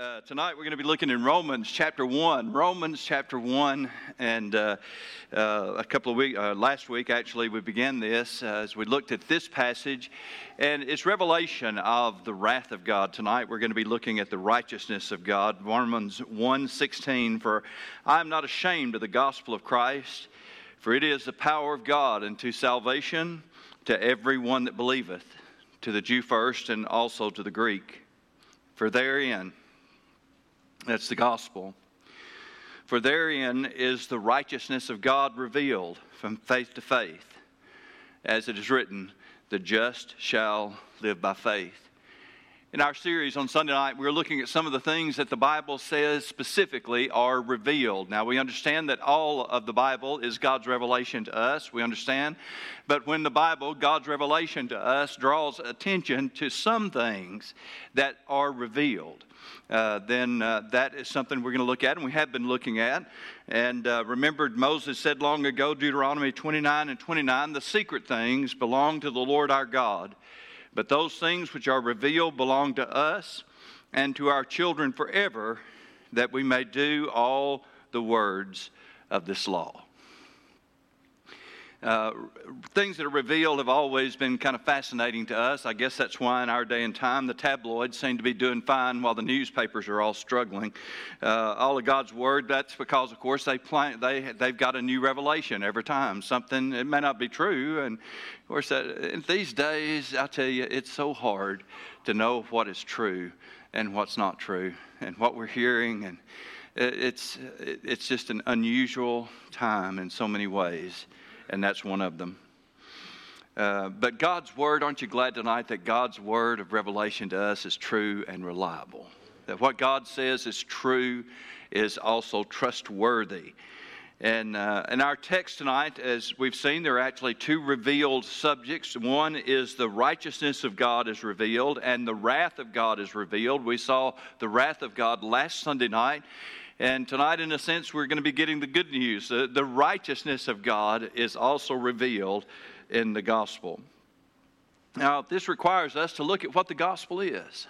Uh, tonight we're going to be looking in Romans chapter 1. Romans chapter 1. And uh, uh, a couple of weeks, uh, last week actually, we began this uh, as we looked at this passage. And it's revelation of the wrath of God. Tonight we're going to be looking at the righteousness of God. Romans 1 16. For I am not ashamed of the gospel of Christ, for it is the power of God unto salvation to every one that believeth, to the Jew first and also to the Greek. For therein, that's the gospel, for therein is the righteousness of God revealed from faith to faith. As it is written, the just shall live by faith. In our series on Sunday night, we're looking at some of the things that the Bible says specifically are revealed. Now, we understand that all of the Bible is God's revelation to us. We understand. But when the Bible, God's revelation to us, draws attention to some things that are revealed, uh, then uh, that is something we're going to look at, and we have been looking at. And uh, remembered Moses said long ago, Deuteronomy 29 and 29, the secret things belong to the Lord our God but those things which are revealed belong to us and to our children forever, that we may do all the words of this law. Uh, things that are revealed have always been kind of fascinating to us. I guess that's why in our day and time the tabloids seem to be doing fine while the newspapers are all struggling. Uh, all of God's Word, that's because, of course, they plan, they, they've got a new revelation every time. Something, it may not be true. And, of course, that, these days, I tell you, it's so hard to know what is true and what's not true and what we're hearing. And it's, it's just an unusual time in so many ways and that's one of them. Uh, but God's word, aren't you glad tonight that God's word of revelation to us is true and reliable? That what God says is true is also trustworthy. And uh, in our text tonight, as we've seen, there are actually two revealed subjects. One is the righteousness of God is revealed, and the wrath of God is revealed. We saw the wrath of God last Sunday night. And tonight, in a sense, we're going to be getting the good news. The, the righteousness of God is also revealed in the gospel. Now, this requires us to look at what the gospel is.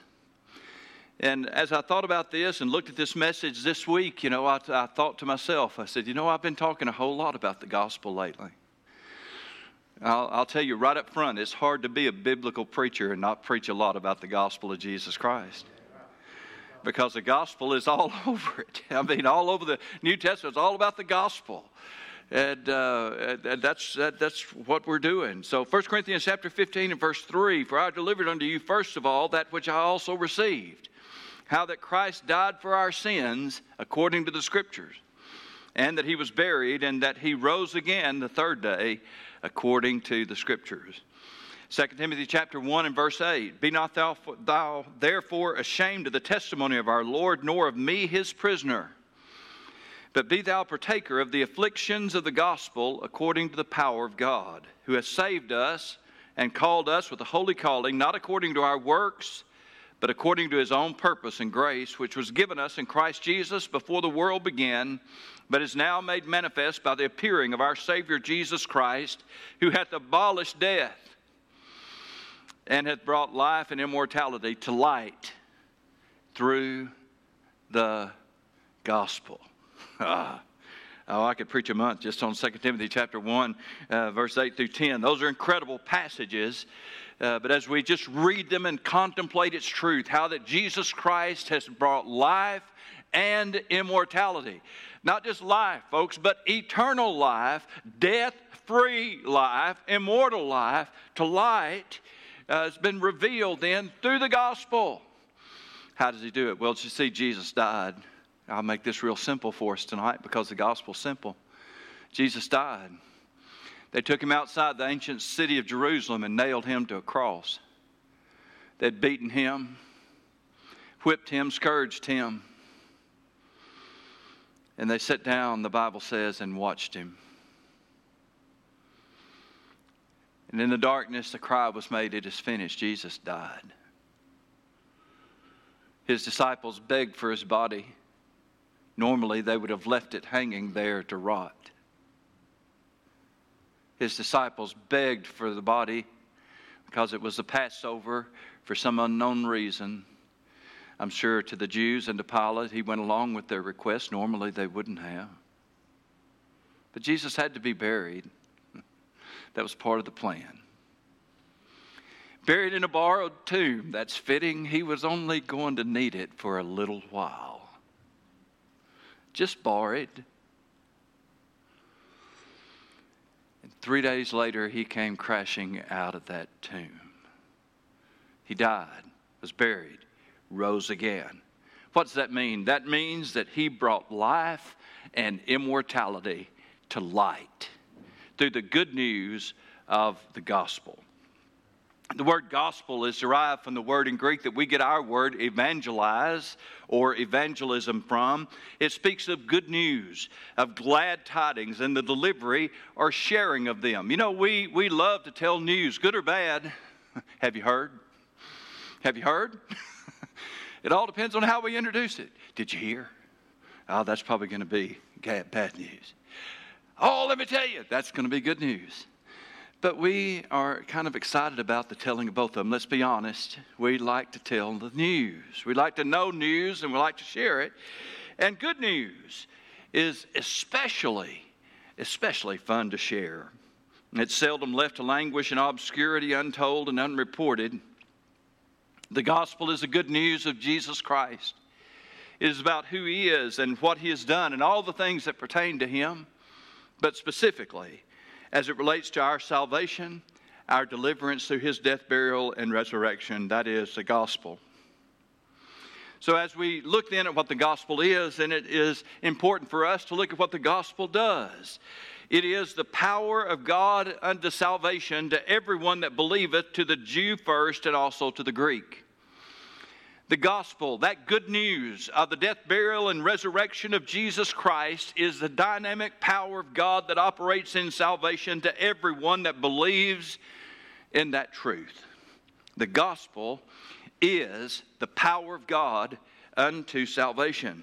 And as I thought about this and looked at this message this week, you know, I, I, thought to myself, I said, you know, I've been talking a whole lot about the gospel lately. I'll, I'll, tell you right up front, it's hard to be a biblical preacher and not preach a lot about the gospel of Jesus Christ because the gospel is all over it. I mean, all over the New Testament, it's all about the gospel. And, uh, and that's, that, that's what we're doing. So 1 Corinthians chapter 15 and verse 3, For I delivered unto you first of all that which I also received, how that Christ died for our sins according to the Scriptures, and that he was buried, and that he rose again the third day according to the Scriptures. 2 Timothy chapter 1 and verse 8 Be not thou, thou therefore ashamed of the testimony of our Lord, nor of me his prisoner. But be thou partaker of the afflictions of the gospel according to the power of God, who has saved us and called us with a holy calling, not according to our works, but according to his own purpose and grace, which was given us in Christ Jesus before the world began, but is now made manifest by the appearing of our Savior Jesus Christ, who hath abolished death and hath brought life and immortality to light through the gospel. Oh, I could preach a month just on 2 Timothy chapter 1, uh, verse 8 through 10. Those are incredible passages. Uh, but as we just read them and contemplate its truth, how that Jesus Christ has brought life and immortality. Not just life, folks, but eternal life, death free life, immortal life to light uh, has been revealed then through the gospel. How does he do it? Well, you see, Jesus died. I'll make this real simple for us tonight because the gospel's simple. Jesus died. They took him outside the ancient city of Jerusalem and nailed him to a cross. They'd beaten him, whipped him, scourged him. And they sat down, the Bible says, and watched him. And in the darkness, the cry was made, It is finished. Jesus died. His disciples begged for his body. Normally, they would have left it hanging there to rot. His disciples begged for the body because it was the Passover for some unknown reason. I'm sure to the Jews and to Pilate, he went along with their request. Normally they wouldn't have. But Jesus had to be buried. That was part of the plan. Buried in a borrowed tomb, that's fitting. He was only going to need it for a little while. Just borrowed. And three days later, he came crashing out of that tomb. He died, was buried, rose again. What does that mean? That means that he brought life and immortality to light through the good news of the gospel. The word gospel is derived from the word in Greek that we get our word evangelize or evangelism from. It speaks of good news, of glad tidings, and the delivery or sharing of them. You know, we, we love to tell news, good or bad. Have you heard? Have you heard? it all depends on how we introduce it. Did you hear? Oh, that's probably going to be bad news. Oh, let me tell you, that's going to be good news. But we are kind of excited about the telling of both of them. Let's be honest. We like to tell the news. We like to know news and we like to share it. And good news is especially, especially fun to share. It's seldom left to languish in obscurity, untold and unreported. The gospel is the good news of Jesus Christ. It is about who he is and what he has done and all the things that pertain to him but specifically as it relates to our salvation, our deliverance through his death, burial, and resurrection. That is the gospel. So, as we look then at what the gospel is, and it is important for us to look at what the gospel does. It is the power of God unto salvation to everyone that believeth, to the Jew first, and also to the Greek the gospel, that good news of the death, burial, and resurrection of Jesus Christ, is the dynamic power of God that operates in salvation to everyone that believes in that truth. The gospel is the power of God unto salvation.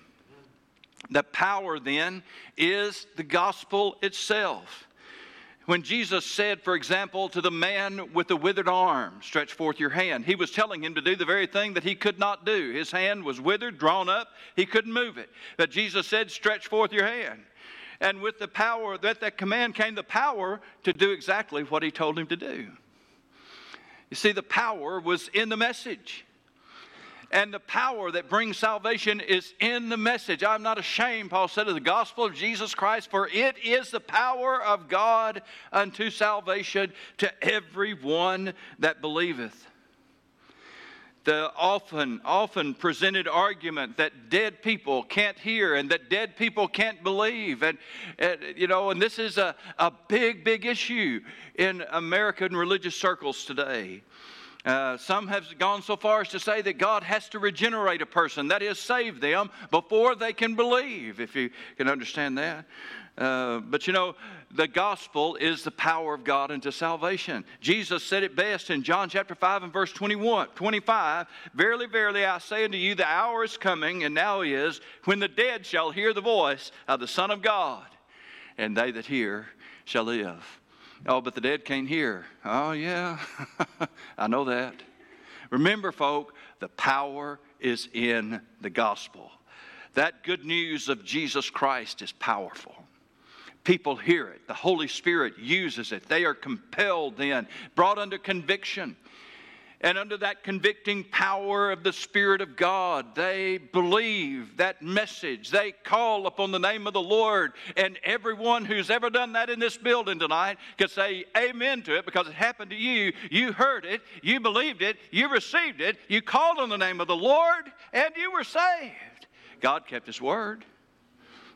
The power then is the gospel itself. When Jesus said, for example, to the man with the withered arm, stretch forth your hand, he was telling him to do the very thing that he could not do. His hand was withered, drawn up, he couldn't move it. But Jesus said, stretch forth your hand. And with the power, that, that command came the power to do exactly what he told him to do. You see, the power was in the message. And the power that brings salvation is in the message. I'm not ashamed, Paul said, of the gospel of Jesus Christ, for it is the power of God unto salvation to everyone that believeth. The often, often presented argument that dead people can't hear and that dead people can't believe. And, and you know, and this is a, a big, big issue in American religious circles today. Uh, some have gone so far as to say that God has to regenerate a person, that is, save them before they can believe, if you can understand that. Uh, but you know, the gospel is the power of God into salvation. Jesus said it best in John chapter 5 and verse 21, 25. Verily, verily, I say unto you, the hour is coming, and now is, when the dead shall hear the voice of the Son of God, and they that hear shall live. Oh, but the dead can't hear. Oh, yeah, I know that. Remember, folk, the power is in the gospel. That good news of Jesus Christ is powerful. People hear it. The Holy Spirit uses it. They are compelled then, brought under conviction. And under that convicting power of the Spirit of God, they believe that message. They call upon the name of the Lord. And everyone who's ever done that in this building tonight can say amen to it because it happened to you. You heard it, you believed it, you received it, you called on the name of the Lord, and you were saved. God kept His word.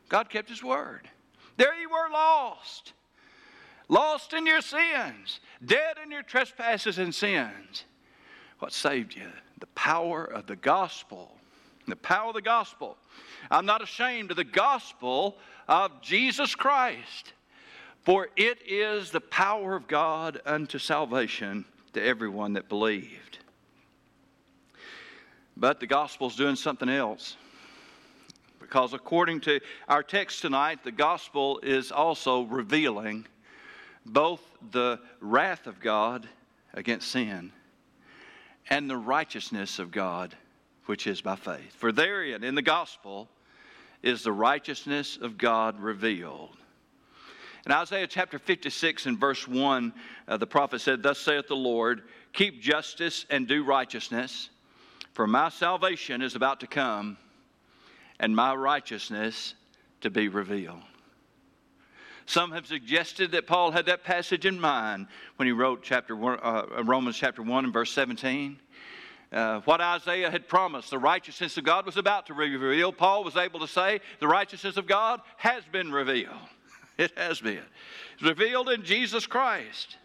God kept His word. There you were lost, lost in your sins, dead in your trespasses and sins what saved you? The power of the gospel. The power of the gospel. I'm not ashamed of the gospel of Jesus Christ, for it is the power of God unto salvation to everyone that believed. But the gospel is doing something else. Because according to our text tonight, the gospel is also revealing both the wrath of God against sin and the righteousness of God which is by faith. For therein, in the gospel, is the righteousness of God revealed. In Isaiah chapter 56 and verse 1, uh, the prophet said, Thus saith the Lord, keep justice and do righteousness, for my salvation is about to come, and my righteousness to be revealed. Some have suggested that Paul had that passage in mind when he wrote chapter one, uh, Romans chapter 1 and verse 17. Uh, what Isaiah had promised, the righteousness of God was about to be revealed. Paul was able to say, the righteousness of God has been revealed. It has been. It's revealed in Jesus Christ.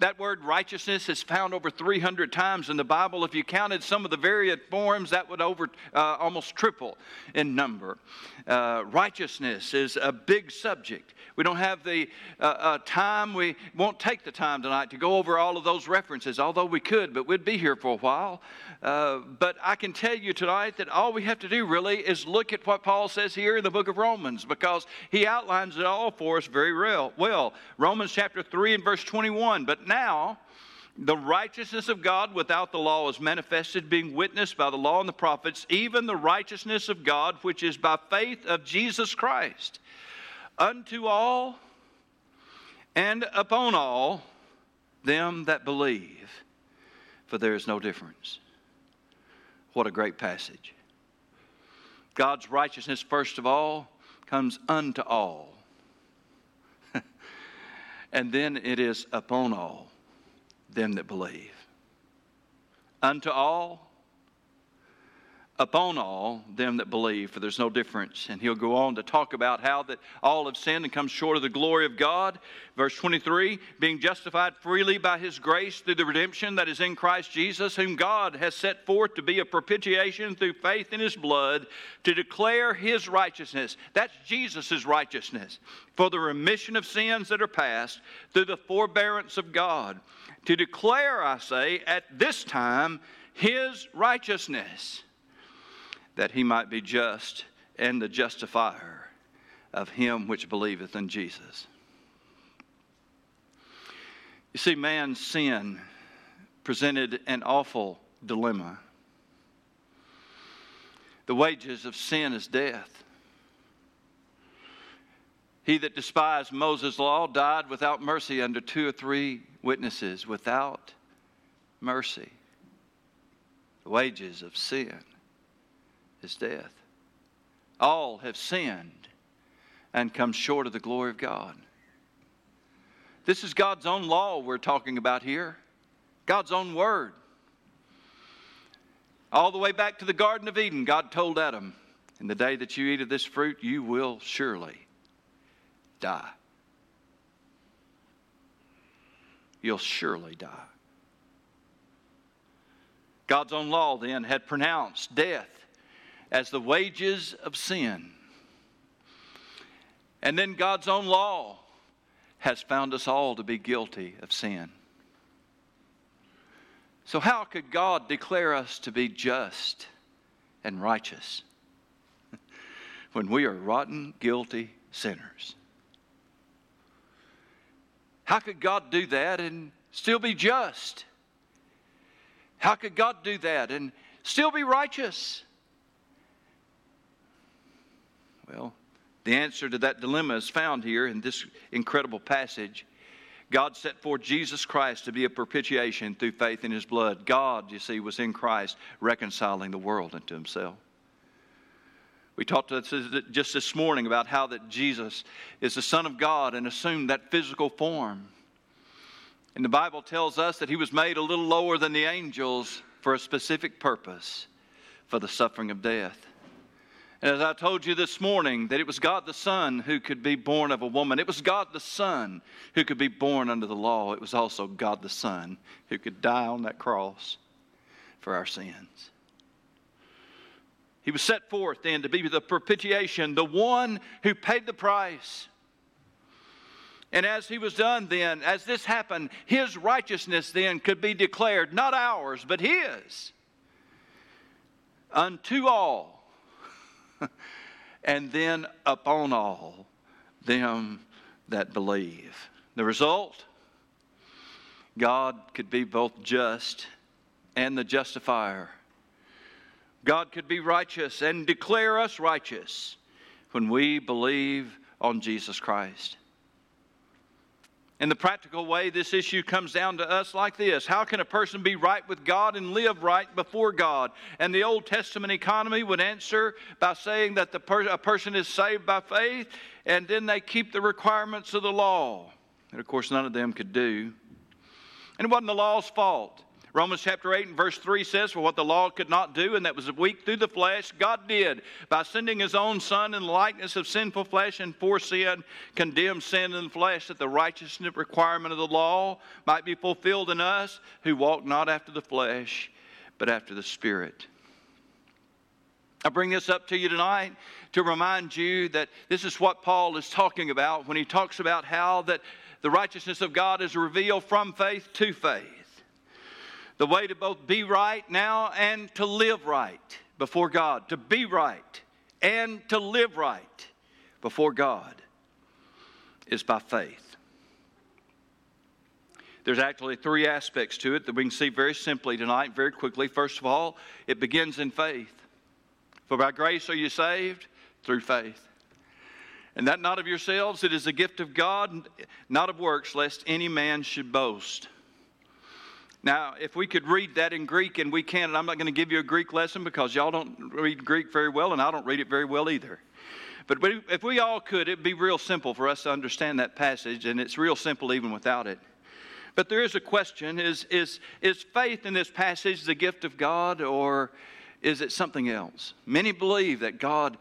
That word righteousness is found over 300 times in the Bible. If you counted some of the varied forms, that would over uh, almost triple in number. Uh, righteousness is a big subject. We don't have the uh, uh, time, we won't take the time tonight to go over all of those references, although we could, but we'd be here for a while. Uh, but I can tell you tonight that all we have to do really is look at what Paul says here in the book of Romans because he outlines it all for us very real, well. Romans chapter 3 and verse 21. But now, the righteousness of God without the law is manifested, being witnessed by the law and the prophets, even the righteousness of God which is by faith of Jesus Christ, unto all and upon all them that believe, for there is no difference. What a great passage. God's righteousness, first of all, comes unto all. And then it is upon all them that believe. Unto all, upon all them that believe, for there's no difference. And he'll go on to talk about how that all have sinned and come short of the glory of God. Verse 23 being justified freely by his grace through the redemption that is in Christ Jesus, whom God has set forth to be a propitiation through faith in his blood, to declare his righteousness. That's Jesus' righteousness, for the remission of sins that are past through the forbearance of God. To declare, I say, at this time, his righteousness that he might be just and the justifier of him which believeth in Jesus. You see, man's sin presented an awful dilemma. The wages of sin is death. He that despised Moses' law died without mercy under two or three witnesses, without mercy. The wages of sin is death. All have sinned and come short of the glory of God. This is God's own law we're talking about here, God's own word. All the way back to the Garden of Eden, God told Adam, In the day that you eat of this fruit, you will surely die. You'll surely die. God's own law then had pronounced death as the wages of sin. And then God's own law has found us all to be guilty of sin. So, how could God declare us to be just and righteous when we are rotten, guilty sinners? How could God do that and still be just? How could God do that and still be righteous? Well, the answer to that dilemma is found here in this incredible passage. God set forth Jesus Christ to be a propitiation through faith in his blood. God, you see, was in Christ reconciling the world unto himself. We talked just this morning about how that Jesus is the Son of God and assumed that physical form. And the Bible tells us that he was made a little lower than the angels for a specific purpose for the suffering of death. And as I told you this morning, that it was God the Son who could be born of a woman. It was God the Son who could be born under the law. It was also God the Son who could die on that cross for our sins. He was set forth then to be the propitiation, the one who paid the price. And as he was done then, as this happened, his righteousness then could be declared, not ours, but his, unto all and then upon all them that believe. The result? God could be both just and the justifier God could be righteous and declare us righteous when we believe on Jesus Christ. In the practical way, this issue comes down to us like this How can a person be right with God and live right before God? And the Old Testament economy would answer by saying that the per- a person is saved by faith and then they keep the requirements of the law. And of course, none of them could do. And it wasn't the law's fault. Romans chapter 8 and verse 3 says, For what the law could not do, and that was weak through the flesh, God did by sending his own Son in the likeness of sinful flesh and for sin, condemned sin in the flesh, that the righteousness requirement of the law might be fulfilled in us who walk not after the flesh, but after the Spirit. I bring this up to you tonight to remind you that this is what Paul is talking about when he talks about how that the righteousness of God is revealed from faith to faith the way to both be right now and to live right before God, to be right and to live right before God is by faith. There's actually three aspects to it that we can see very simply tonight, very quickly. First of all, it begins in faith. For by grace are you saved through faith. And that not of yourselves, it is a gift of God, not of works, lest any man should boast. Now, if we could read that in Greek, and we can, and I'm not going to give you a Greek lesson because y'all don't read Greek very well, and I don't read it very well either. But if we all could, it'd be real simple for us to understand that passage, and it's real simple even without it. But there is a question is, is, is faith in this passage the gift of God, or is it something else? Many believe that God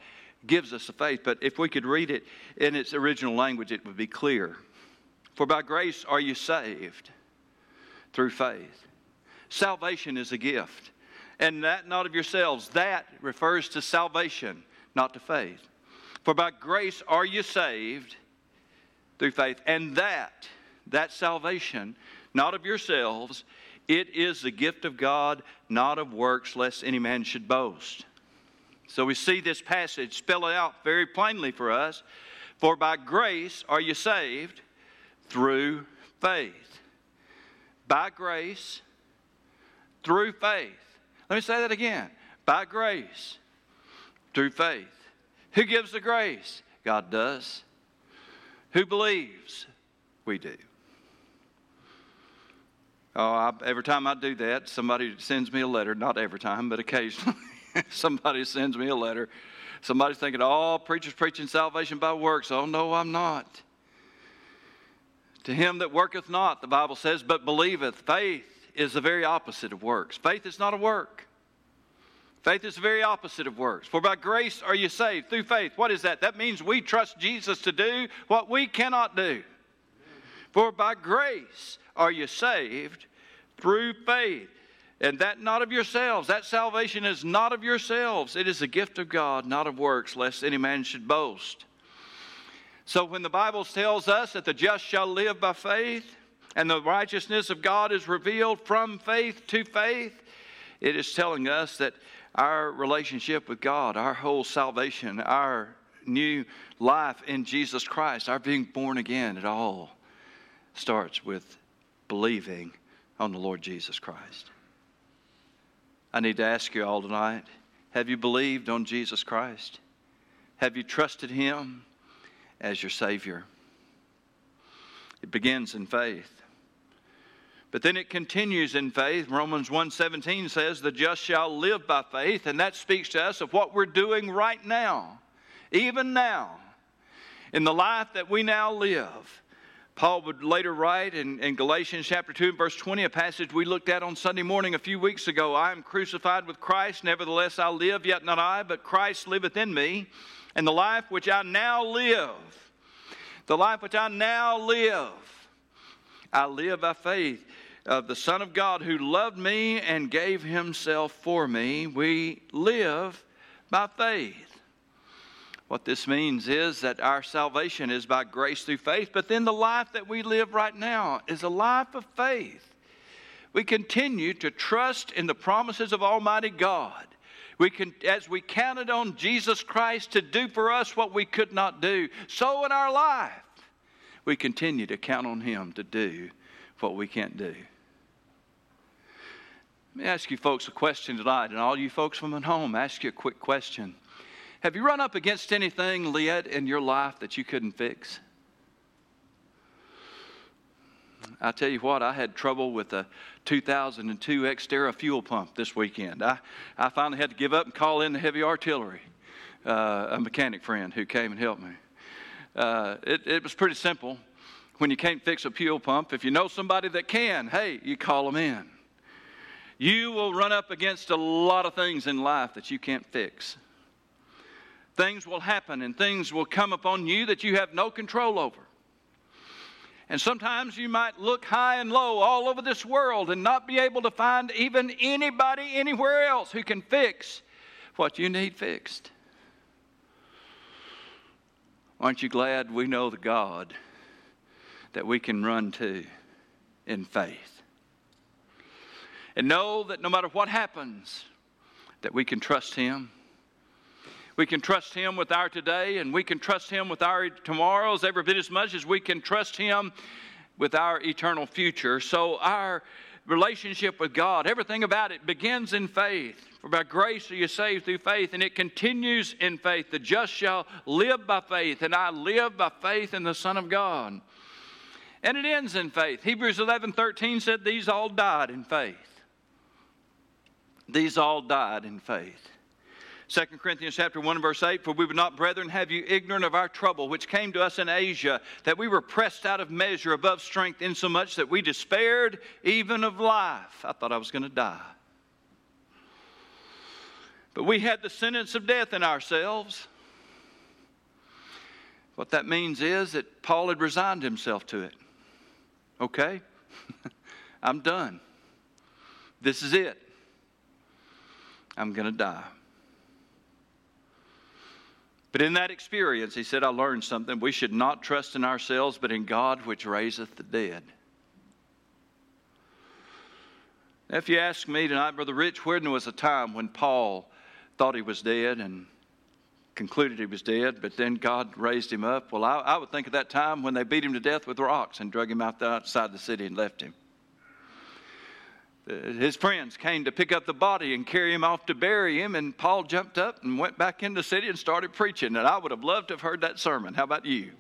gives us the faith, but if we could read it in its original language, it would be clear. For by grace are you saved through faith. Salvation is a gift. And that not of yourselves, that refers to salvation, not to faith. For by grace are you saved through faith. And that, that salvation, not of yourselves, it is the gift of God, not of works, lest any man should boast. So we see this passage spell it out very plainly for us. For by grace are you saved through faith by grace through faith. Let me say that again. By grace through faith. Who gives the grace? God does. Who believes? We do. Oh, I, every time I do that, somebody sends me a letter. Not every time, but occasionally. somebody sends me a letter. Somebody's thinking, oh, preacher's preaching salvation by works. Oh, no, I'm not. To him that worketh not, the Bible says, but believeth. Faith is the very opposite of works. Faith is not a work. Faith is the very opposite of works. For by grace are you saved through faith. What is that? That means we trust Jesus to do what we cannot do. For by grace are you saved through faith. And that not of yourselves. That salvation is not of yourselves. It is a gift of God, not of works, lest any man should boast. So when the Bible tells us that the just shall live by faith and the righteousness of God is revealed from faith to faith, it is telling us that our relationship with God, our whole salvation, our new life in Jesus Christ, our being born again, it all starts with believing on the Lord Jesus Christ. I need to ask you all tonight have you believed on Jesus Christ? Have you trusted Him? As your Savior. It begins in faith. But then it continues in faith. Romans 1:17 says, "The just shall live by faith," and that speaks to us of what we're doing right now. Even now, in the life that we now live. Paul would later write in, in Galatians chapter 2 verse 20, a passage we looked at on Sunday morning a few weeks ago. I am crucified with Christ, nevertheless I live, yet not I, but Christ liveth in me. And the life which I now live, the life which I now live, I live by faith of the Son of God who loved me and gave himself for me. We live by faith. What this means is that our salvation is by grace through faith, but then the life that we live right now is a life of faith. We continue to trust in the promises of Almighty God we can, as we counted on Jesus Christ to do for us what we could not do, so in our life, we continue to count on Him to do what we can't do. Let me ask you folks a question tonight, and all you folks from at home, ask you a quick question. Have you run up against anything, yet in your life that you couldn't fix? I tell you what, I had trouble with a 2002 Xterra fuel pump this weekend. I, I finally had to give up and call in the heavy artillery, uh, a mechanic friend who came and helped me. Uh, it, it was pretty simple. When you can't fix a fuel pump, if you know somebody that can, hey, you call them in. You will run up against a lot of things in life that you can't fix. Things will happen and things will come upon you that you have no control over. And sometimes you might look high and low all over this world and not be able to find even anybody anywhere else who can fix what you need fixed. Aren't you glad we know the God that we can run to in faith? And know that no matter what happens, that we can trust Him we can trust Him with our today, and we can trust Him with our tomorrows every bit as much as we can trust Him with our eternal future. So, our relationship with God, everything about it begins in faith. For by grace are you saved through faith, and it continues in faith. The just shall live by faith, and I live by faith in the Son of God. And it ends in faith. Hebrews 11 13 said, These all died in faith. These all died in faith. 2 Corinthians chapter 1 verse 8, For we would not, brethren, have you ignorant of our trouble, which came to us in Asia, that we were pressed out of measure above strength, insomuch that we despaired even of life. I thought I was going to die. But we had the sentence of death in ourselves. What that means is that Paul had resigned himself to it. Okay? I'm done. This is it. I'm going to die. But in that experience, he said, I learned something. We should not trust in ourselves, but in God which raiseth the dead. If you ask me tonight, Brother Rich, when was a time when Paul thought he was dead and concluded he was dead, but then God raised him up? Well, I, I would think of that time when they beat him to death with rocks and drug him outside the city and left him his friends came to pick up the body and carry him off to bury him, and Paul jumped up and went back in the city and started preaching. And I would have loved to have heard that sermon. How about you?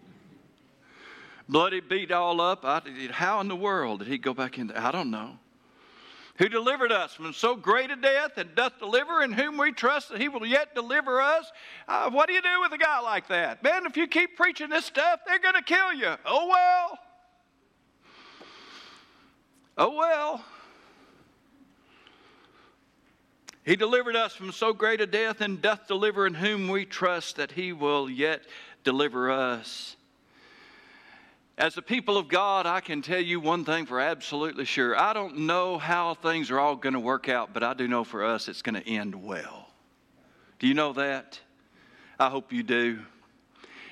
Bloody, beat all up. I, how in the world did he go back in there? I don't know. Who delivered us from so great a death and doth deliver, in whom we trust that he will yet deliver us? Uh, what do you do with a guy like that? Man, if you keep preaching this stuff, they're going to kill you. Oh well. Oh well. He delivered us from so great a death and doth deliver in whom we trust that he will yet deliver us. As a people of God, I can tell you one thing for absolutely sure. I don't know how things are all going to work out, but I do know for us it's going to end well. Do you know that? I hope you do.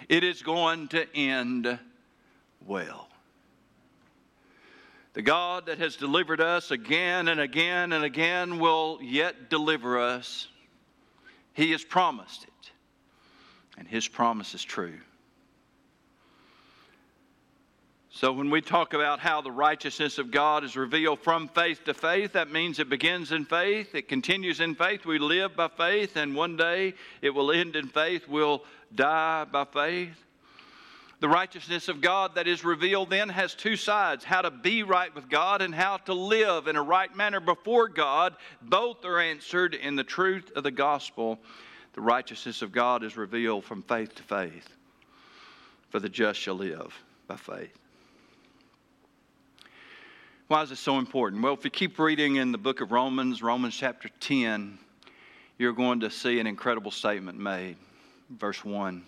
It is going to end well. The God that has delivered us again and again and again will yet deliver us. He has promised it, and His promise is true. So, when we talk about how the righteousness of God is revealed from faith to faith, that means it begins in faith, it continues in faith, we live by faith, and one day it will end in faith, we'll die by faith. The righteousness of God that is revealed then has two sides how to be right with God and how to live in a right manner before God. Both are answered in the truth of the gospel. The righteousness of God is revealed from faith to faith, for the just shall live by faith. Why is this so important? Well, if you keep reading in the book of Romans, Romans chapter 10, you're going to see an incredible statement made. Verse 1.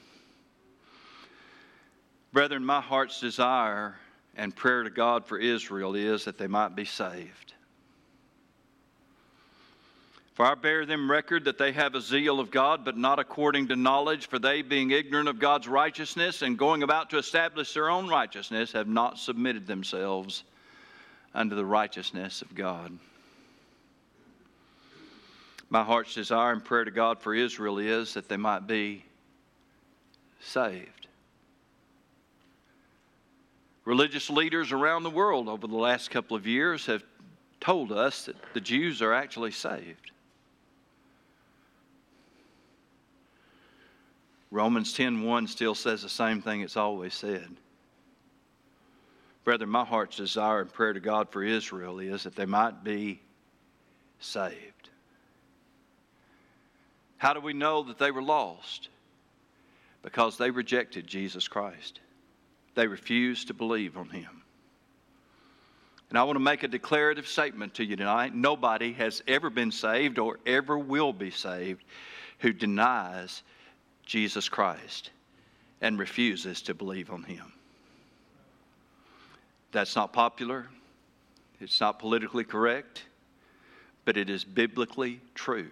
Brethren, my heart's desire and prayer to God for Israel is that they might be saved. For I bear them record that they have a zeal of God, but not according to knowledge, for they, being ignorant of God's righteousness and going about to establish their own righteousness, have not submitted themselves unto the righteousness of God. My heart's desire and prayer to God for Israel is that they might be saved. Religious leaders around the world over the last couple of years have told us that the Jews are actually saved. Romans 10:1 still says the same thing it's always said. Brethren, my heart's desire and prayer to God for Israel is that they might be saved. How do we know that they were lost? Because they rejected Jesus Christ. They refused to believe on him. And I want to make a declarative statement to you tonight. Nobody has ever been saved or ever will be saved who denies Jesus Christ and refuses to believe on him. That's not popular, it's not politically correct, but it is biblically true.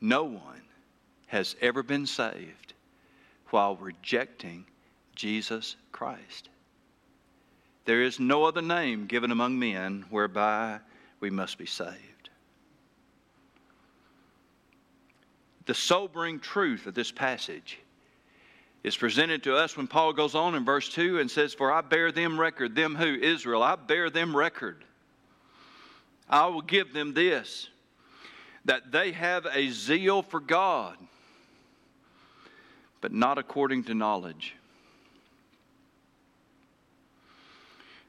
No one has ever been saved while rejecting Jesus Christ. There is no other name given among men whereby we must be saved. The sobering truth of this passage is presented to us when Paul goes on in verse 2 and says, For I bear them record, them who? Israel, I bear them record. I will give them this, that they have a zeal for God, but not according to knowledge.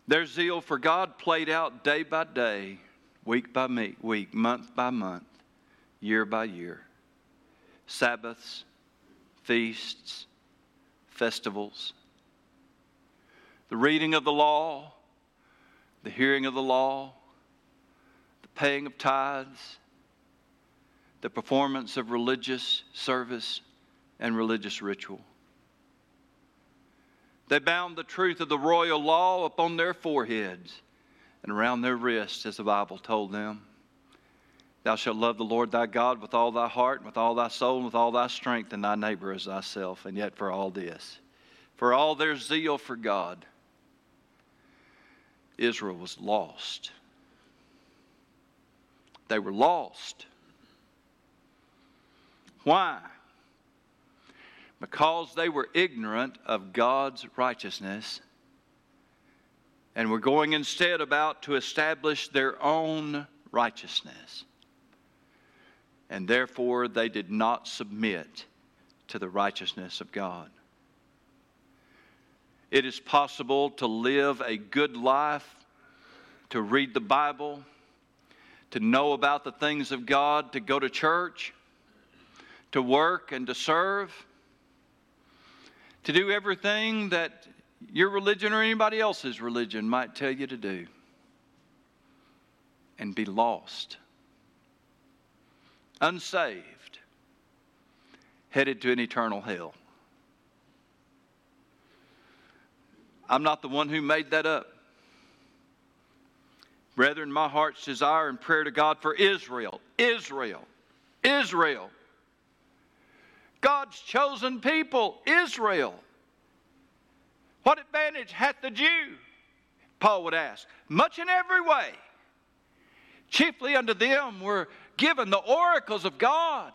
Their zeal for God played out day by day, week by week, month by month, year by year. Sabbaths, feasts, festivals, the reading of the law, the hearing of the law, the paying of tithes, the performance of religious service and religious ritual. They bound the truth of the royal law upon their foreheads and around their wrists, as the Bible told them. Thou shalt love the Lord thy God with all thy heart, and with all thy soul, and with all thy strength, and thy neighbor as thyself. And yet, for all this, for all their zeal for God, Israel was lost. They were lost. Why? Because they were ignorant of God's righteousness and were going instead about to establish their own righteousness and therefore they did not submit to the righteousness of God. It is possible to live a good life, to read the Bible, to know about the things of God, to go to church, to work and to serve, to do everything that your religion or anybody else's religion might tell you to do, and be lost unsaved, headed to an eternal hell. I'm not the one who made that up. Brethren, my heart's desire and prayer to God for Israel, Israel, Israel, God's chosen people, Israel. What advantage hath the Jew? Paul would ask. Much in every way. Chiefly unto them were given the oracles of God.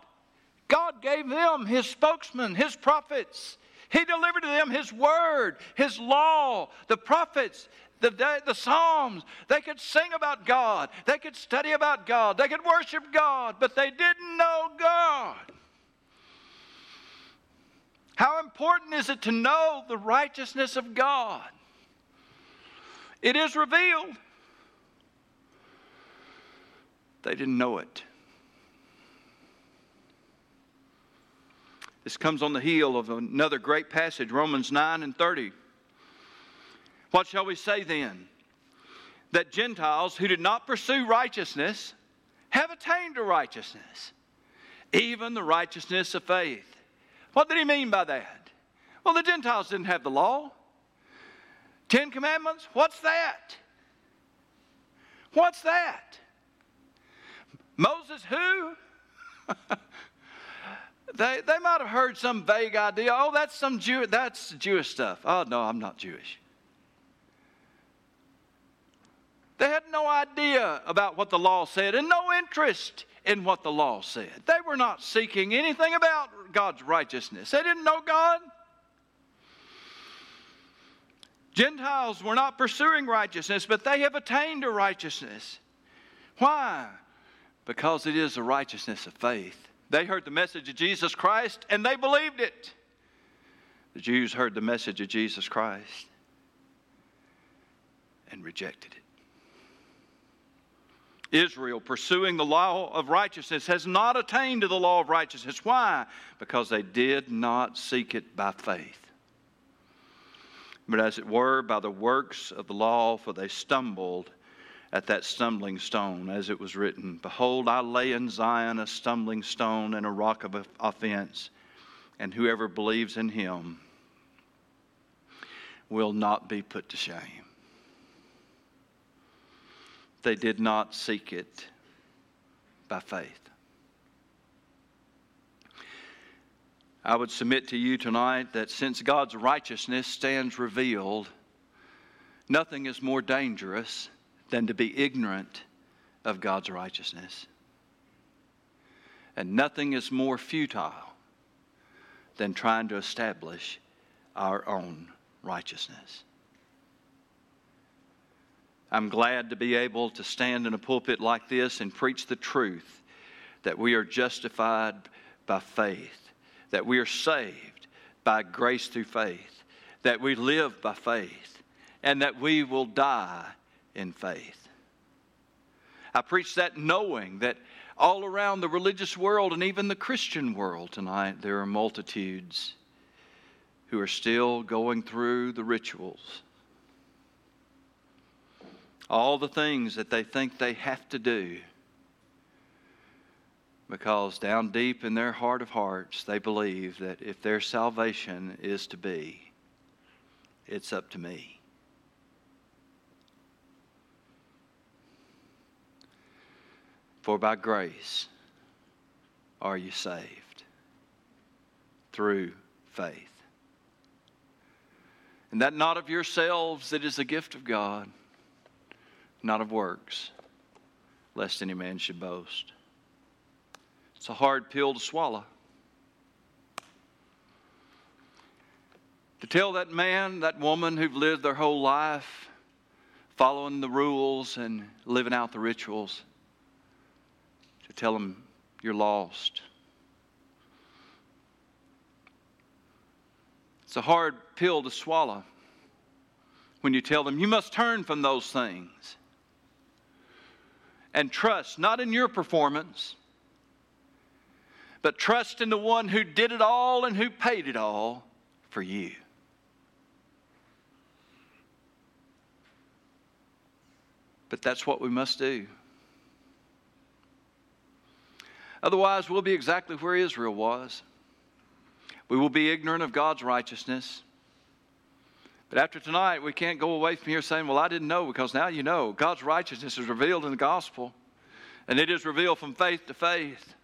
God gave them his spokesman, his prophets. He delivered to them his word, his law, the prophets, the, the Psalms. They could sing about God, they could study about God, they could worship God, but they didn't know God. How important is it to know the righteousness of God? It is revealed. They didn't know it. This comes on the heel of another great passage, Romans 9 and 30. What shall we say then? That Gentiles who did not pursue righteousness have attained to righteousness, even the righteousness of faith. What did he mean by that? Well, the Gentiles didn't have the law. Ten Commandments, what's that? What's that? Moses who? They, they might have heard some vague idea. Oh, that's some Jew, that's Jewish stuff. Oh, no, I'm not Jewish. They had no idea about what the law said and no interest in what the law said. They were not seeking anything about God's righteousness. They didn't know God. Gentiles were not pursuing righteousness, but they have attained to righteousness. Why? Because it is the righteousness of faith. They heard the message of Jesus Christ and they believed it. The Jews heard the message of Jesus Christ and rejected it. Israel, pursuing the law of righteousness, has not attained to the law of righteousness. Why? Because they did not seek it by faith. But as it were, by the works of the law, for they stumbled at that stumbling stone, as it was written Behold, I lay in Zion a stumbling stone and a rock of offense, and whoever believes in him will not be put to shame they did not seek it by faith. I would submit to you tonight that since God's righteousness stands revealed, nothing is more dangerous than to be ignorant of God's righteousness. And nothing is more futile than trying to establish our own righteousness. I'm glad to be able to stand in a pulpit like this and preach the truth that we are justified by faith, that we are saved by grace through faith, that we live by faith, and that we will die in faith. I preach that knowing that all around the religious world and even the Christian world tonight, there are multitudes who are still going through the rituals all the things that they think they have to do because down deep in their heart of hearts, they believe that if their salvation is to be, it's up to me. For by grace are you saved through faith. And that not of yourselves, it is a gift of God not of works, lest any man should boast. It's a hard pill to swallow. To tell that man, that woman who've lived their whole life following the rules and living out the rituals, to tell them you're lost. It's a hard pill to swallow when you tell them you must turn from those things and trust not in your performance, but trust in the one who did it all and who paid it all for you. But that's what we must do. Otherwise, we'll be exactly where Israel was. We will be ignorant of God's righteousness. But after tonight, we can't go away from here saying, Well, I didn't know, because now you know. God's righteousness is revealed in the gospel, and it is revealed from faith to faith.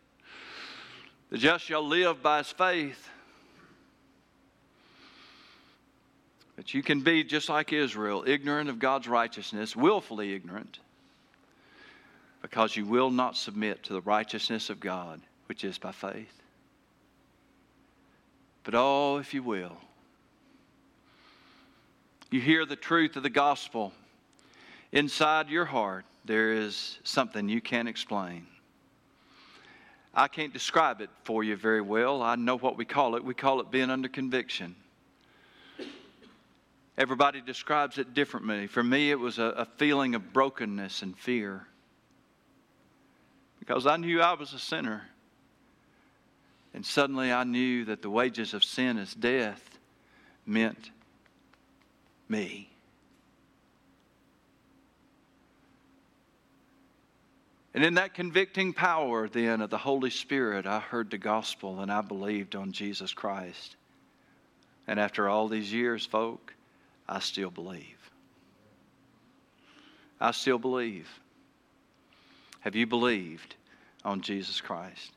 The just shall live by his faith. But you can be just like Israel, ignorant of God's righteousness, willfully ignorant, because you will not submit to the righteousness of God, which is by faith. But oh, if you will you hear the truth of the gospel, inside your heart, there is something you can't explain. I can't describe it for you very well. I know what we call it. We call it being under conviction. Everybody describes it differently. For me, it was a, a feeling of brokenness and fear because I knew I was a sinner. And suddenly I knew that the wages of sin is death meant me. And in that convicting power, then, of the Holy Spirit, I heard the gospel and I believed on Jesus Christ. And after all these years, folk, I still believe. I still believe. Have you believed on Jesus Christ?